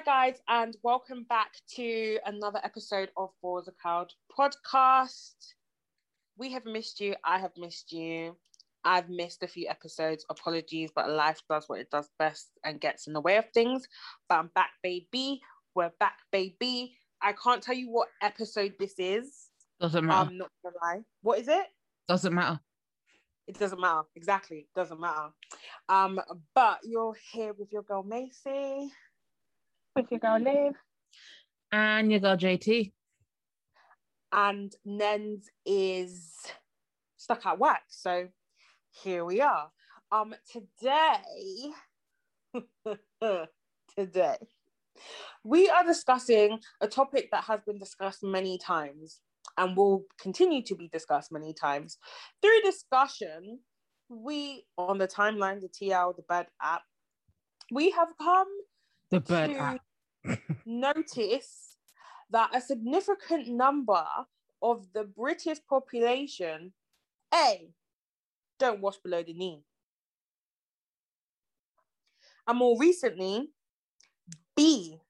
Hi, guys, and welcome back to another episode of For the Crowd podcast. We have missed you. I have missed you. I've missed a few episodes. Apologies, but life does what it does best and gets in the way of things. But I'm back, baby. We're back, baby. I can't tell you what episode this is. Doesn't matter. I'm not gonna lie. What is it? Doesn't matter. It doesn't matter. Exactly. Doesn't matter. Um, but you're here with your girl Macy. With your girl Liv. And your girl JT. and Nens is stuck at work. So here we are. Um, today, today, we are discussing a topic that has been discussed many times and will continue to be discussed many times. Through discussion, we on the timeline, the TL, the bed app, we have come The bird to notice that a significant number of the British population, A, don't wash below the knee. And more recently, B,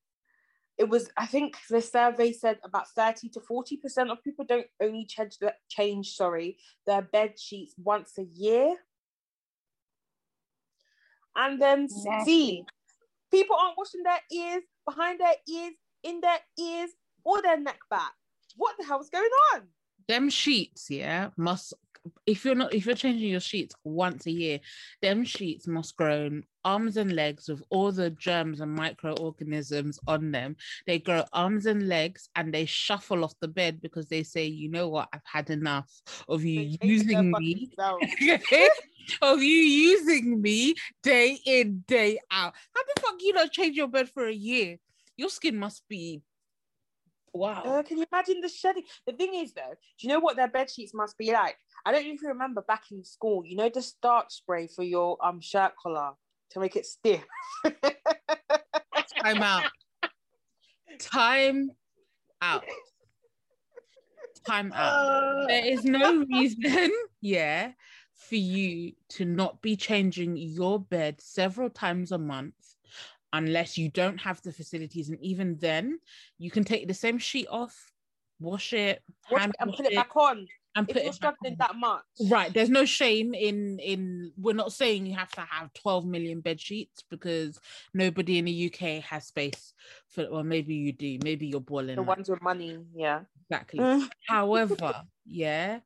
it was, I think the survey said about 30 to 40% of people don't only change, change sorry, their bed sheets once a year. And then C. people aren't washing their ears, behind their ears, in their ears, or their neck back. What the hell is going on? Them sheets, yeah, must if you're not if you're changing your sheets once a year, them sheets must grow arms and legs with all the germs and microorganisms on them. They grow arms and legs and they shuffle off the bed because they say, you know what, I've had enough of you They using me. of you using me day in, day out. How the fuck you not change your bed for a year? Your skin must be wow. Uh, can you imagine the shedding? The thing is, though, do you know what their bed sheets must be like? I don't know if you remember back in school, you know the starch spray for your um shirt collar to make it stiff. Time out. Time out. Time out. There is no reason, yeah, for you to not be changing your bed several times a month unless you don't have the facilities. And even then, you can take the same sheet off, wash it, wash hand it and put it, it back on. And if put you're struggling that much, right? There's no shame in in. We're not saying you have to have 12 million bed sheets because nobody in the UK has space for. Well, maybe you do. Maybe you're boiling the ones with money. Yeah, exactly. Mm. However, yeah,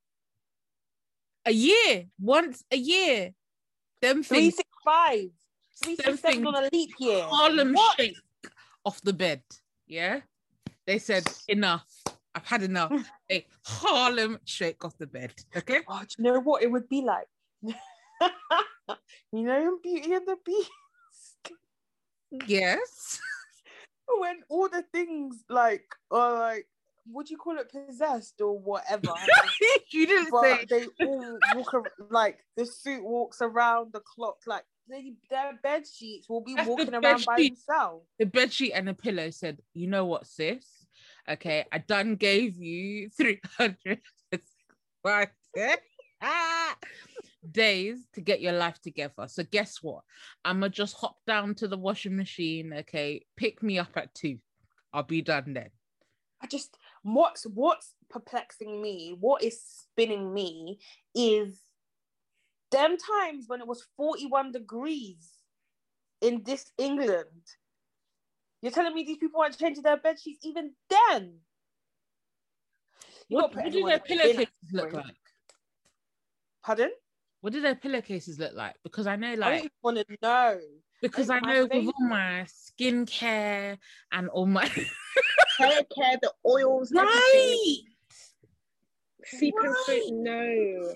a year once a year, them things, 365 Something on a leap year. Harlem What? shake off the bed. Yeah, they said enough. I've had enough. They Harlem shake off the bed. Okay. Oh, do you know what it would be like? you know in Beauty and the Beast Yes. when all the things like are like what do you call it possessed or whatever you didn't say they all walk ar- like the suit walks around the clock like they, their bed sheets will be That's walking around by sheet. themselves the bed sheet and the pillow said, you know what, sis? Okay, I done gave you 365 days to get your life together. So guess what? I'ma just hop down to the washing machine. Okay, pick me up at two. I'll be done then. I just what's what's perplexing me, what is spinning me is them times when it was 41 degrees in this England. You're telling me these people weren't changing their bed sheets even then? You What, what do their pillowcases look like? Pardon? What do their pillowcases look like? Because I know, like, don't want to know. because I know with all my skincare and all my Hair care, the oils, everything right. seeping Right. through. No.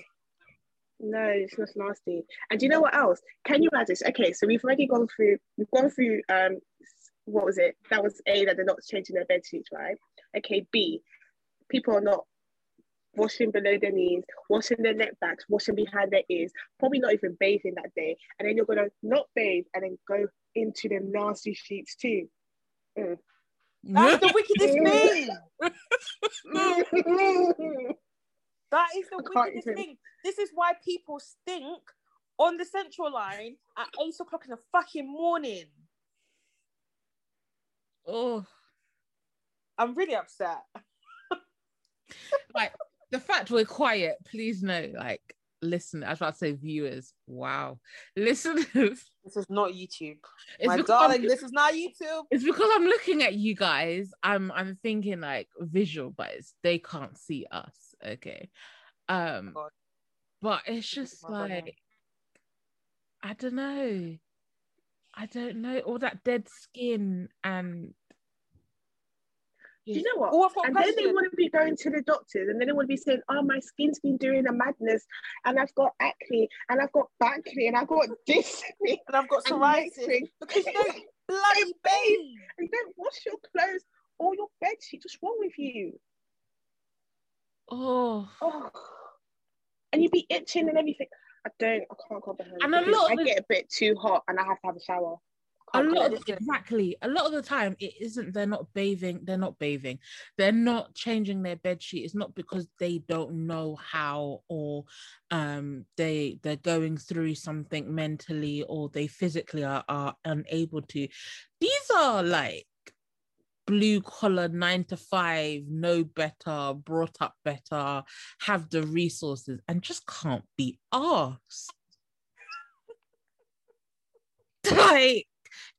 No, it's just nasty. And do you know what else? Can you imagine? Okay, so we've already gone through, we've gone through um what was it? That was A that they're not changing their bed sheets, right? Okay, B, people are not washing below their knees, washing their neck backs, washing behind their ears, probably not even bathing that day. And then you're gonna not bathe and then go into them nasty sheets too. That's the wickedest thing. That is the I wickedest thing. This is why people stink on the central line at eight o'clock in the fucking morning. Oh, I'm really upset. like the fact we're quiet, please know, like, listen, as I was about to say viewers. Wow. Listeners. This is not YouTube. It's My because darling, I'm- this is not YouTube. it's because I'm looking at you guys. I'm I'm thinking like visual, but it's, they can't see us. Okay. Um but it's just like I don't know. I don't know. All that dead skin and Do you know what? Oh, I've and then they question. want to be going to the doctors and then they want to be saying, oh, my skin's been doing a madness and I've got acne and I've got back acne and I've got this acne And I've got and psoriasis this because you don't bloody bathe. and don't wash your clothes or your bed sheet. What's wrong with you? Oh Oh. And you'd be itching and everything. I don't, I can't comprehend. And a lot I of the- get a bit too hot and I have to have a shower. a lot of, exactly a lot of the time it isn't they're not bathing they're not bathing they're not changing their bed sheet it's not because they don't know how or um they they're going through something mentally or they physically are, are unable to these are like blue collar nine to five know better brought up better have the resources and just can't be asked like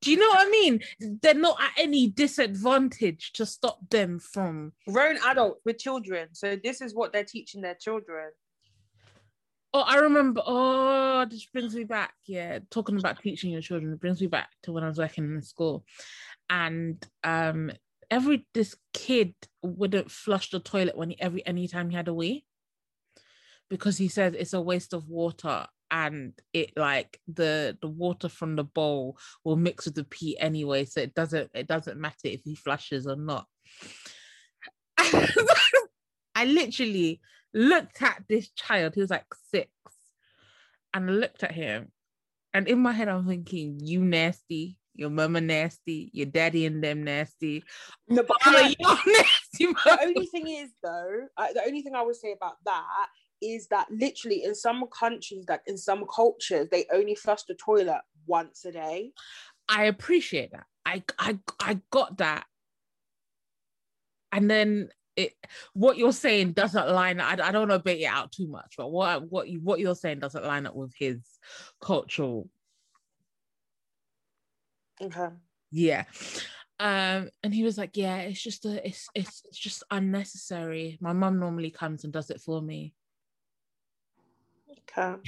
do you know what I mean? They're not at any disadvantage to stop them from. Grown adults with children. So this is what they're teaching their children. Oh, I remember. Oh, this brings me back. Yeah, talking about teaching your children it brings me back to when I was working in the school, and um, every this kid wouldn't flush the toilet when he, every anytime he had a wee, because he said it's a waste of water and it like the the water from the bowl will mix with the pee anyway so it doesn't it doesn't matter if he flushes or not. I literally looked at this child he was like six and looked at him and in my head i'm thinking you nasty your mama nasty your daddy and them nasty No, but I- nasty the only thing is though, I, the only thing I would say about that is that literally in some countries, like in some cultures, they only flush the toilet once a day. I appreciate that. I I I got that. And then it what you're saying doesn't line I, I don't want to bait it out too much, but what what you what you're saying doesn't line up with his cultural Okay. yeah. Um and he was like, Yeah, it's just a it's it's, it's just unnecessary. My mum normally comes and does it for me. Okay.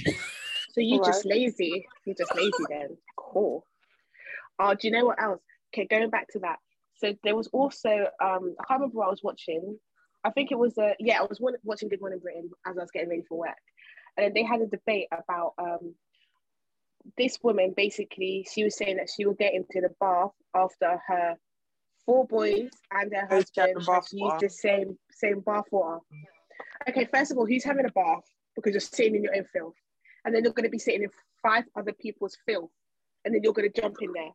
So you Alright. just lazy. You're just lazy then. Cool. Oh, do you know what else? Okay, going back to that. So there was also um I can't remember what I was watching. I think it was uh yeah, I was wa- watching Good Morning Britain as I was getting ready for work. And then they had a debate about um this woman basically she was saying that she will get into the bath after her four boys and getting husband the used the same same bath water. Okay, first of all, who's having a bath? Because you're sitting in your own filth. And then you're going to be sitting in five other people's filth. And then you're going to jump in there.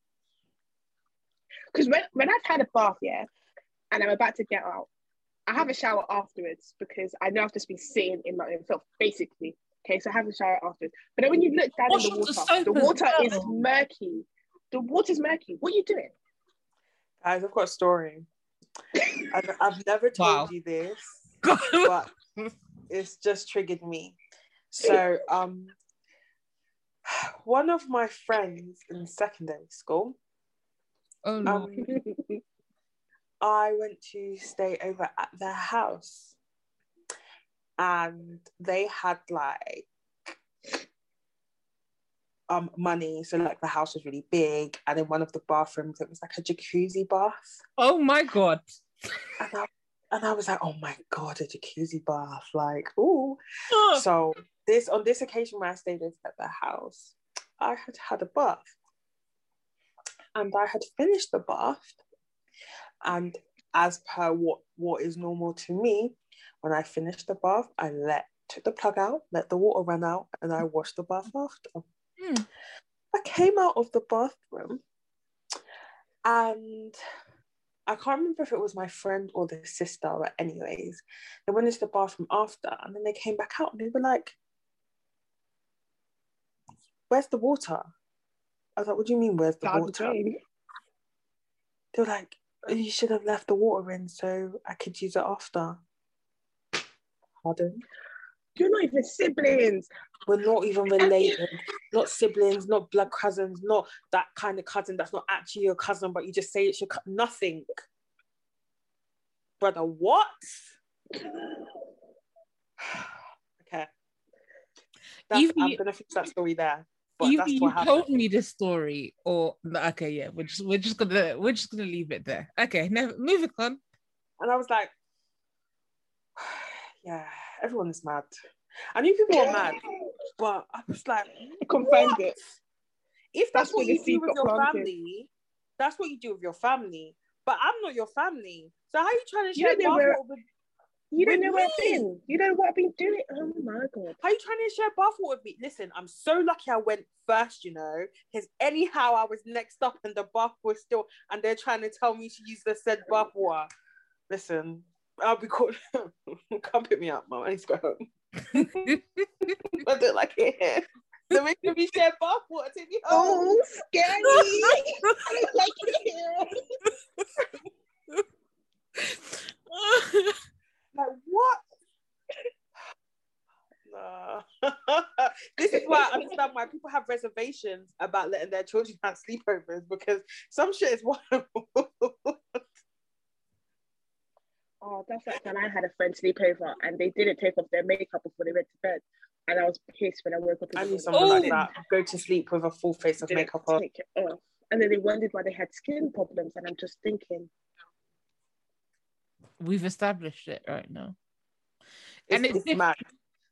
Because when, when I've had a bath, yeah, and I'm about to get out, I have a shower afterwards because I know I've just been sitting in my own filth, basically. Okay, so I have a shower afterwards. But then when you look down Wash in the off the water, the as water is murky. The water's murky. What are you doing? Guys, I've got a story. I've, I've never told Wow. you this, but it's just triggered me. So, um, one of my friends in secondary school, oh no. um, I went to stay over at their house, and they had like um money. So like the house was really big, and in one of the bathrooms it was like a jacuzzi bath. oh my god. And I, and I was like, oh my god, a jacuzzi bath, like ooh. So this on this occasion when I stayed at the house, I had had a bath, and I had finished the bath, and as per what what is normal to me, when I finished the bath, I let took the plug out, let the water run out, and I washed the bath after. Hmm. I came out of the bathroom, and I can't remember if it was my friend or the sister, but anyways, they went into the bathroom after, and then they came back out and they were like, "Where's the water?" I was like, "What do you mean, where's the the water?" They were like, You should have left the water in so I could use it after. Pardon? You're not even siblings. We're not even related. not siblings, not blood cousins, not that kind of cousin that's not actually your cousin, but you just say it's your co- nothing. Brother, what? okay. That's, Either I'm you- gonna fix that story there. But Either that's you what told me this story, or okay, yeah, we're just we're just gonna we're just gonna leave it there. Okay, never moving on. And I was like, yeah, everyone is mad. I knew people were mad, but I was like, I confirmed what? it. If that's, That's what the you do with your planted. family, that's what you do with your family. But I'm not your family. So how are you trying to You share where- bathwater with You don't know where I've me. been. You don't know what I've been doing. Oh my god. how are you trying to share bathwater with me? Listen, I'm so lucky I went first, you know. Because anyhow I was next up and the bath was still and they're trying to tell me to use the said bathwater. Listen, I'll be called come pick me up, mum. I need to go home. I don't like it here. They're making me share bathwater to me home. Oh, scary. I don't like it here. Like what? Nah. this is why I understand why people have reservations about letting their children have sleepovers because some shit is wild. Oh, that's like when I had a friend sleep over and they didn't take off their makeup before they went to bed. And I was pissed when I woke up. I the need morning. someone like Oh. that. Go to sleep with a full face of makeup on. take it off. And then they wondered why they had skin problems. And I'm just thinking, We've established it right now. It's, And it's it's mad.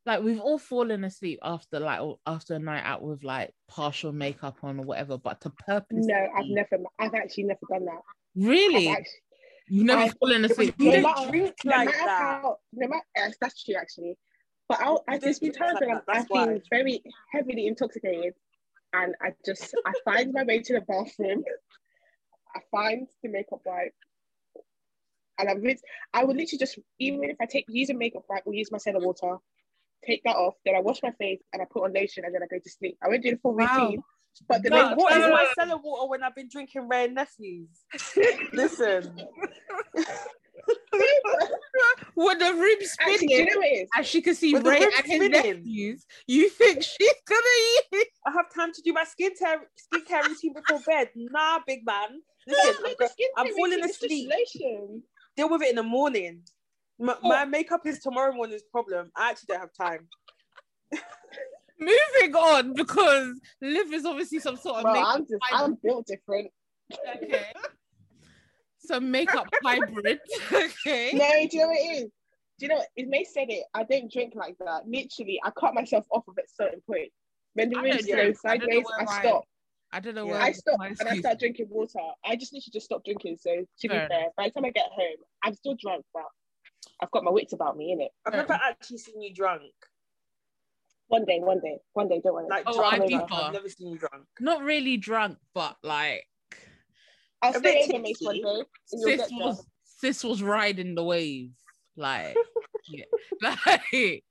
Like we've all fallen asleep after like after a night out with like partial makeup on or whatever, but to purpose. no, I've never, I've actually never done that. really. I've actually, You've never I- fallen asleep. You No don't matter- drink no like matter that. how, no matter, yes, that's true actually. But I'll, I, You there's been times like when that, I'm, that's I've been very heavily intoxicated and I just, I find my way to the bathroom. I find the makeup wipe. And I'm rinse, I would literally just, even if I take, use a makeup wipe or use micellar water, take that off, then I wash my face and I put on lotion and then I go to sleep. I won't do the full Wow. routine. But the No, makeup What is my cellar water when I've been drinking rare nephews? Listen, when the room's Actually, spinning, you know it is? as she can see When Wray and his nephews, you think she's gonna eat? I have time to do my skincare skincare routine before bed. Nah, big man. Listen, I'm, Not go- the skin I'm falling asleep. Deal with it in the morning. My, Oh. my makeup is tomorrow morning's problem. I actually don't have time. Moving on because Liv is obviously some sort of Well, makeup I'm just, hybrid. I'm built different. Okay. Some makeup hybrid. Okay. No, do you know what it is? Do you know what? It may said it. I don't drink like that. Literally, I cut myself off of at certain point. When the I room's don't going drink. I sideways, I I- stop. I don't know Yeah. where I stop and I start drinking water. I just literally just stop drinking. So to be Fair fair, by the time I get home, I'm still drunk, but I've got my wits about me, innit? I've never actually seen you drunk. One day, one day, one day, don't worry. Like Oh, drunk. I do I've never seen you drunk. Not really drunk, but like I'll a stay bit over mates one day. You'll sis was sis was riding the wave. Like yeah. Like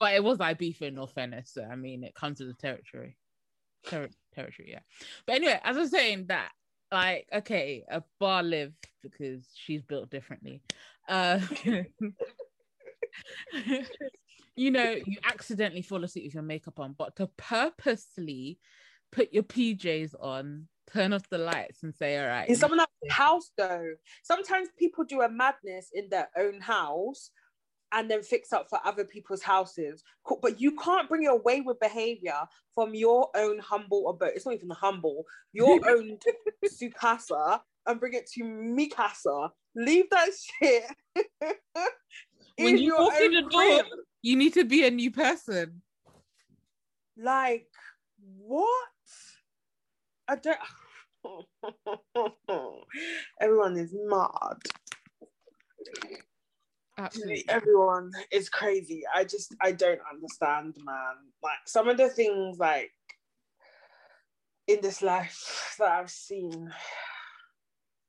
but it was Ibiza in all fairness. So I mean it comes to the territory. Ter- territory, yeah. But anyway, as I was saying that like okay, a bar live because she's built differently. Uh you know, you accidentally fall asleep with your makeup on, but to purposely put your PJs on, turn off the lights, and say, "All right." In someone else's house, though, sometimes people do a madness in their own house and then fix up for other people's houses. But you can't bring your wayward behavior from your own humble abode. It's not even humble, your own sukasa, and bring it to mikasa. Leave that shit. When in you your walk in the door-. You need to be a new person. Like, what? I don't. Everyone is mad. Absolutely. Everyone is crazy. I just, I don't understand, man. Like, some of the things, like, in this life that I've seen.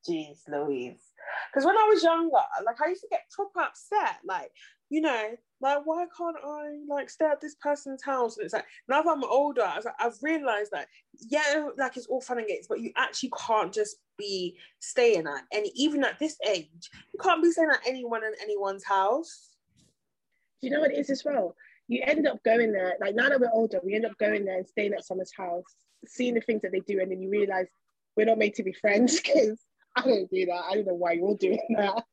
Jeez, Louise. Because when I was younger, like I used to get proper upset, like you know, like why can't I like stay at this person's house? And it's like now that I'm older, I was like, I've realized that yeah, like it's all fun and games, but you actually can't just be staying at any even at this age, you can't be staying at anyone in anyone's house. Do you know what it is as well? You end up going there, like now that we're older, we end up going there and staying at someone's house, seeing the things that they do, and then you realize we're not made to be friends because I don't do that. I don't know why you're doing that.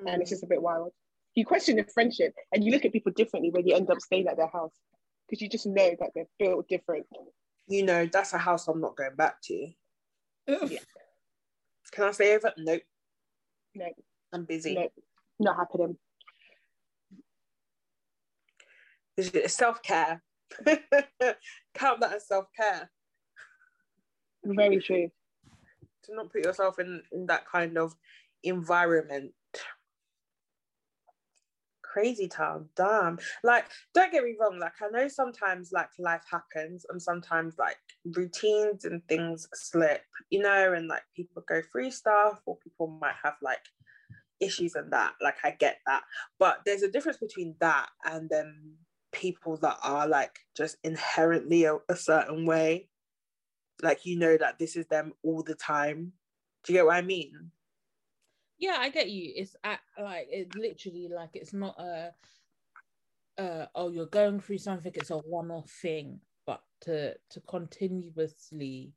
Mm. And it's just a bit wild. You question the friendship and you look at people differently when you end up staying at their house because you just know that they're built different. You know, that's a house I'm not going back to. Yeah. Can I stay over? Nope. Nope. I'm busy. Nope. Not happening. Self care. Count that as self care. Very true. To not put yourself in, in that kind of environment. Crazy town, damn. Like, don't get me wrong, like, I know sometimes like life happens and sometimes like routines and things slip, you know, and like people go through stuff or people might have like issues and that. Like, I get that. But there's a difference between that and then people that are like just inherently a, a certain way like you know that this is them all the time do you get what i mean yeah i get you. It's at, like it's literally like it's not a uh oh you're going through something it's a one-off thing but to to continuously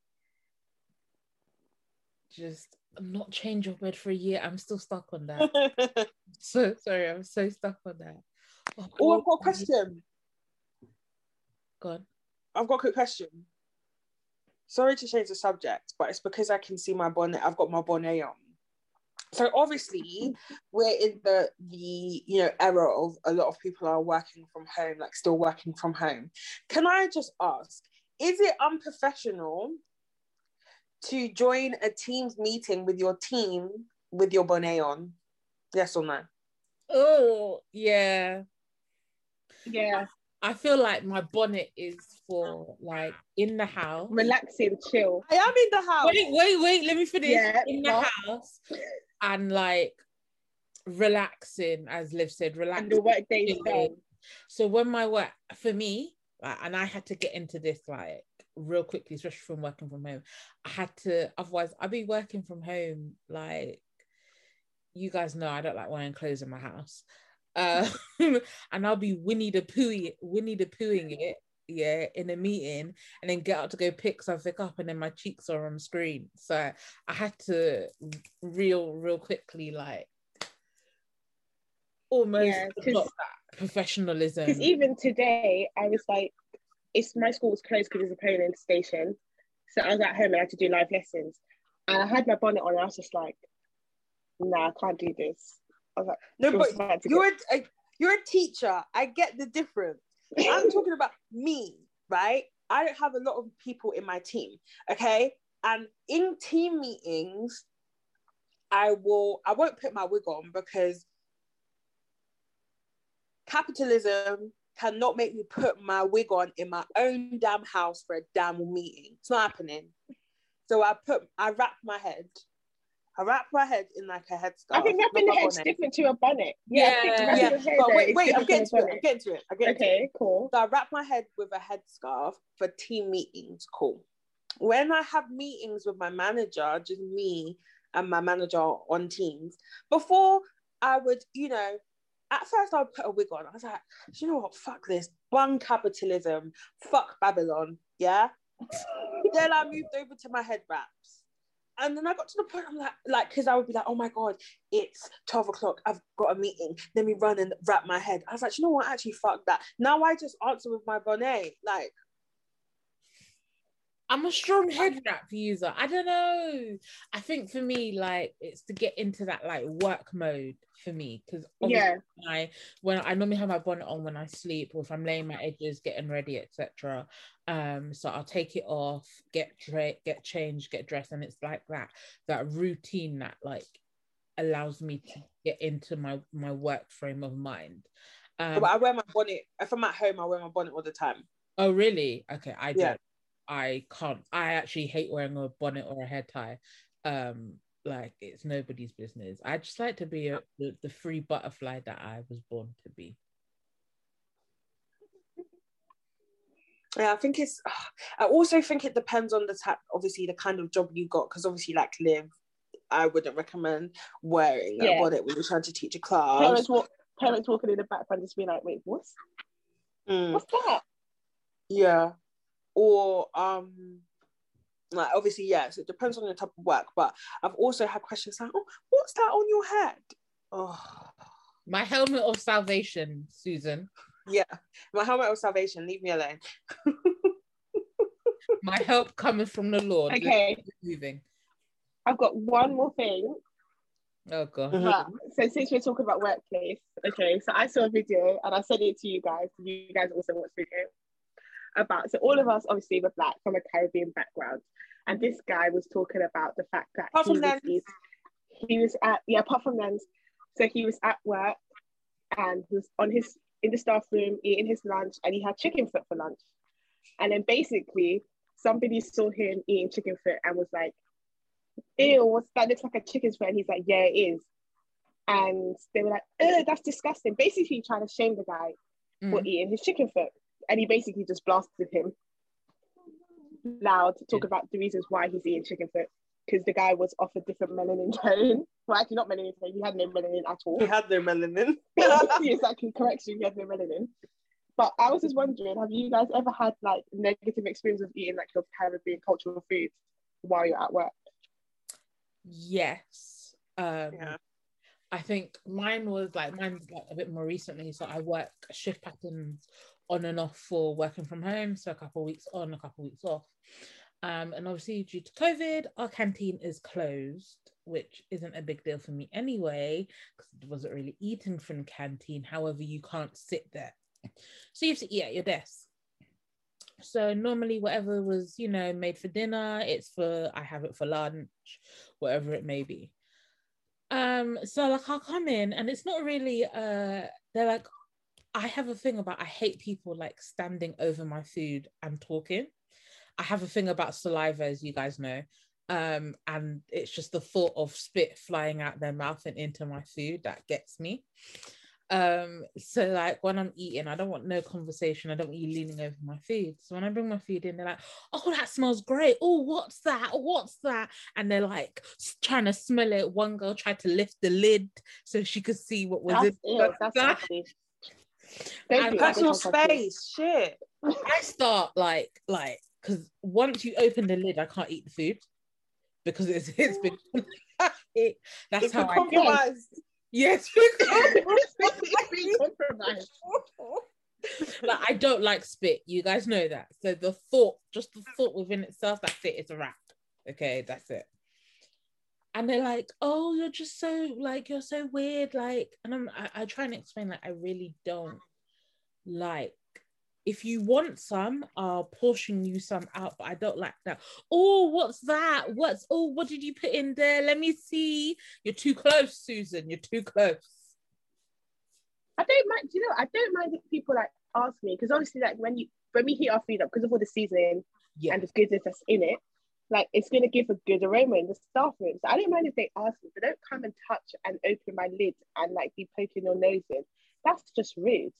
just not change your bed for a year i'm still stuck on that. So sorry i'm so stuck on that. Oh, oh i've got a question. Go on. I've got a quick question. Sorry to change the subject, but it's because I can see my bonnet. I've got my bonnet on. So obviously, we're in the the you know era of a lot of people are working from home, like still working from home. Can I just ask, is it unprofessional to join a Teams meeting with your team with your bonnet on? Yes or no? Oh yeah, yeah. I feel like my bonnet is for like in the house. Relaxing, chill. I am in the house. Wait, wait, wait. Let me finish. Yeah, in the house and like relaxing, as Liv said, relaxing. And the work day. So when my work for me, and I had to get into this like real quickly, especially from working from home. I had to, otherwise, I'd be working from home. Like you guys know, I don't like wearing clothes in my house uh, and I'll be Winnie the Pooh, Winnie the Poohing it, yeah, in a meeting, and then get out to go pick something up, and then my cheeks are on screen. So I had to real, real quickly, like almost yeah, that professionalism. Because even today, I was like, it's my school was closed because it's a polling station, so I was at home and I had to do live lessons, and I had my bonnet on. And I was just like, nah, I can't do this. Okay. No, but you're a, a, you're a teacher. I get the difference. I'm talking about me, right? I don't have a lot of people in my team, okay? And in team meetings, I will I won't put my wig on because capitalism cannot make me put my wig on in my own damn house for a damn meeting. It's not happening. So I put I wrap my head I wrap my head in like a headscarf. I think wrapping the head's different to a bonnet. Yeah, yeah. yeah. But wait, wait, I'm getting to it. I'm getting to it. I get okay, cool. So I wrap my head with a headscarf for team meetings. Cool. When I have meetings with my manager, just me and my manager on Teams, before I would, you know, at first I would put a wig on. I was like, you know what? Fuck this. Bung capitalism. Fuck Babylon. Yeah. then I moved over to my head wraps and then I got to the point I'm like, like, because I would be like, oh my god, it's 12 o'clock, I've got a meeting. Let me run and wrap my head. I was like, you know what? Actually, fuck that. Now I just answer with my bonnet. Like, I'm a strong head wrap user. I don't know. I think for me, like, it's to get into that like work mode for me because yeah, I when I normally have my bonnet on when I sleep or if I'm laying my edges, getting ready, etc. Um, so I'll take it off, get dra- get changed, get dressed, and it's like that that routine that like allows me to get into my my work frame of mind. Um, I wear my bonnet if I'm at home. I wear my bonnet all the time. Oh really? Okay, I do. Yeah. I can't. I actually hate wearing a bonnet or a hair tie. Um, like it's nobody's business. I just like to be a, the, the free butterfly that I was born to be. Yeah, I think it's. I also think it depends on the type, obviously, the kind of job you got. Because obviously, like live, I wouldn't recommend wearing Yeah. a bonnet when you're trying to teach a class. Parents walk, parents walking in the background just being like, wait, what's Mm, what's that? yeah, or um, like obviously, yes, it depends on the type of work. But I've also had questions like, "Oh, what's that on your head?" Oh, My helmet of salvation, Susan. yeah, my helmet of salvation. Leave me alone. My help cometh from the Lord. Okay, moving. I've got one more thing. Oh god. But so since we're talking about workplace, okay, so I saw a video and I sent it to you guys. You guys also watched the video about so all of us obviously were black from a Caribbean background, and this guy was talking about the fact that Apart he was, he, was at yeah apart from lens, so he was at work and he was on his in the staff room eating his lunch and he had chicken foot for lunch, and then basically somebody saw him eating chicken foot and was like ew, what's that? Looks like a chicken foot. And he's like, yeah, it is. And they were like, Ugh, that's disgusting. Basically trying to shame the guy for Mm. eating his chicken foot. And he basically just blasted him loud to talk about the reasons why he's eating chicken foot. Because the guy was offered different melanin tone. Well, actually, not melanin tone. He had no melanin at all. He had no melanin. exactly, correction. He had no melanin. But I was just wondering, have you guys ever had like negative experience of eating like your Caribbean cultural foods while you're at work? Yes. Um yeah. I think mine was like mine's like a bit more recently. So I work shift patterns on and off for working from home. So a couple of weeks on, a couple of weeks off. Um, and obviously due to COVID, our canteen is closed, which isn't a big deal for me anyway, because I wasn't really eating from the canteen. However, you can't sit there. So you have to eat at your desk. So normally whatever was, you know, made for dinner, it's for I have it for lunch, whatever it may be um so like i'll come in and it's not really uh they're like i have a thing about i hate people like standing over my food and talking. I have a thing about saliva as you guys know. Um and it's just the thought of spit flying out their mouth and into my food that gets me. Um so like when i'm eating i don't want no conversation. I don't want you leaning over my food. So when i bring my food in they're like oh that smells great. Oh what's that? What's that? And they're like trying to smell it. One girl tried to lift the lid so she could see what was That's in ew, that's that. Nasty. Don't And do Personal don't touch it. space. Shit. i start like like because once you open the lid i can't eat the food because it's it's been it, that's It's how i compromise. yes Be compromised. like I don't like spit. You guys know that. So the thought, just the thought within itself, that's it. It's a wrap. Okay, that's it. And they're like, "Oh, you're just so like you're so weird." Like, and I'm I, I try and explain like I really don't like. If you want some, I'll portion you some out, but I don't like that. Oh, what's that? What's oh, what did you put in there? Let me see. You're too close, Susan. You're too close. I don't mind. You know? I don't mind if people like ask me because obviously, like when you when we heat our food up because of all the seasoning Yeah. and the goodness that's in it, like it's gonna give a good aroma in the staff room. So I don't mind if they ask me, but don't come and touch and open my lid and like be poking your nose in. That's just rude.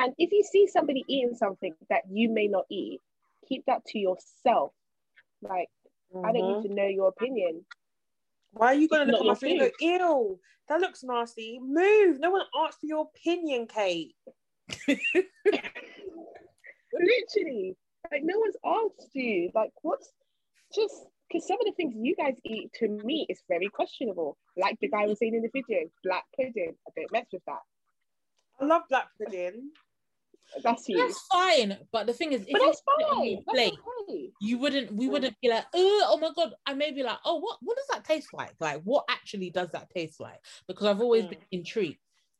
And if you see somebody eating something that you may not eat, keep that to yourself. Like I don't need mm-hmm. to know your opinion. Why are you going to look at my food and go, ew, that looks nasty? Move. No one asked for your opinion, Kate. Literally, like no one's asked you. Like, what's just because some of the things you guys eat to me is very questionable. Like the guy was saying in the video, black pudding. I don't mess with that. I love black pudding. That's you. That's fine. But the thing is, if but you that's fine. your That's okay. you wouldn't we wouldn't be like oh, oh my god i may be like oh what what does that taste like like what actually does that taste like because i've always Mm. been intrigued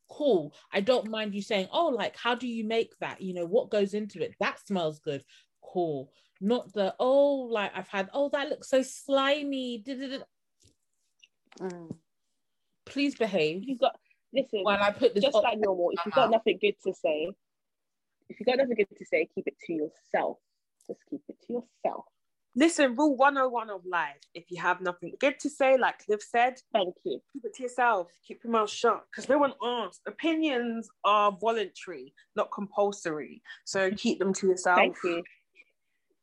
cool i don't mind you saying oh like how do you make that you know what goes into it that smells good cool not the oh like i've had oh that looks so slimy. Mm. please behave You got listen. while i put this just like normal. If you've got nothing good to say, if you've got nothing good to say, keep it to yourself. Just keep it to yourself. Listen, rule 101 of life. If you have nothing good to say, like Cliff said, Thank you. keep it to yourself. Keep your mouth shut because no one asks. Opinions are voluntary, not compulsory. So keep them to yourself. Thank you.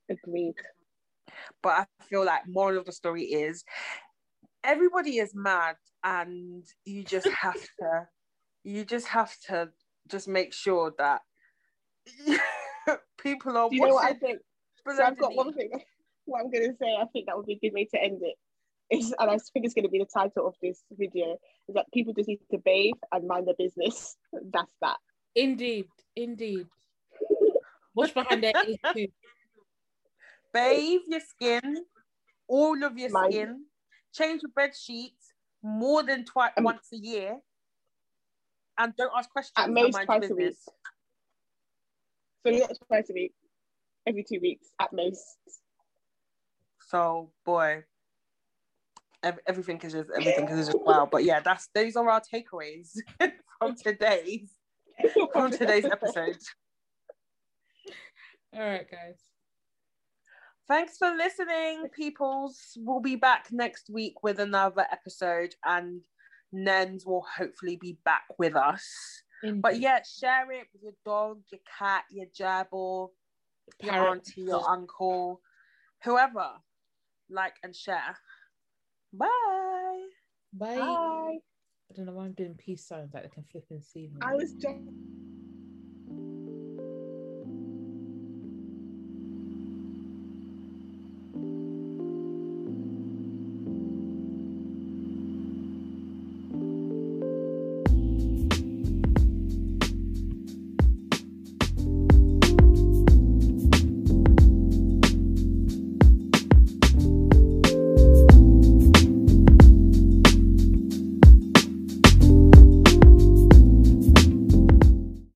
Agreed. But I feel like moral of the story is everybody is mad and you just have to you just have to just make sure that people are Do you know what I think? So I've got one thing. What I'm gonna say, I think that would be a good way to end it. Is and I think it's gonna be the title of this video. Is that people just need to bathe and mind their business. That's that. Indeed, indeed. Wash behind their bathe your skin, all of your Mind- skin, change your bed sheets more than twice Um, once a year, and don't ask questions. At most mind your twice a week. So not twice a week, every two weeks at most. So boy, ev- everything is just everything is just wow. But yeah, that's those are our takeaways from today's from today's episode. All right, guys. Thanks for listening, peoples. We'll be back next week with another episode, and Nens will hopefully be back with us. But yeah, share it with your dog, your cat, your gerbil, your Parrot. auntie, your uncle, whoever. Like and share. Bye. Bye. Bye. I don't know why I'm doing peace signs like they can flip and see me. I was just.